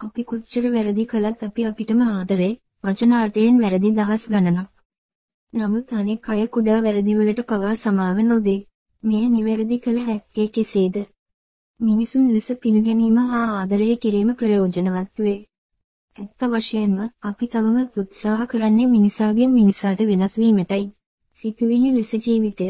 අපි කොච්චර වැරදි කළත් අපි අපිටම ආදරේ වචනාටයෙන් වැරදි දහස් ගණනක්. නමුත් අනෙක් අය කුඩා වැරදිවලට පවා සමාව නොදේ. මෙය නිවැරදි කළ හැක්කේ කෙසේද? මිනිසුන් ලෙස පිළිගැනීම හා ආදරය කිරීම ප්‍රයෝජනවත් වේ. ඇත්ත වශයෙන්ම අපි තවම උත්සාහ කරන්නේ මිනිසාගෙන් මිනිසාට වෙනස් වීමටයි. සිතුවිලි ලෙස ජීවිතය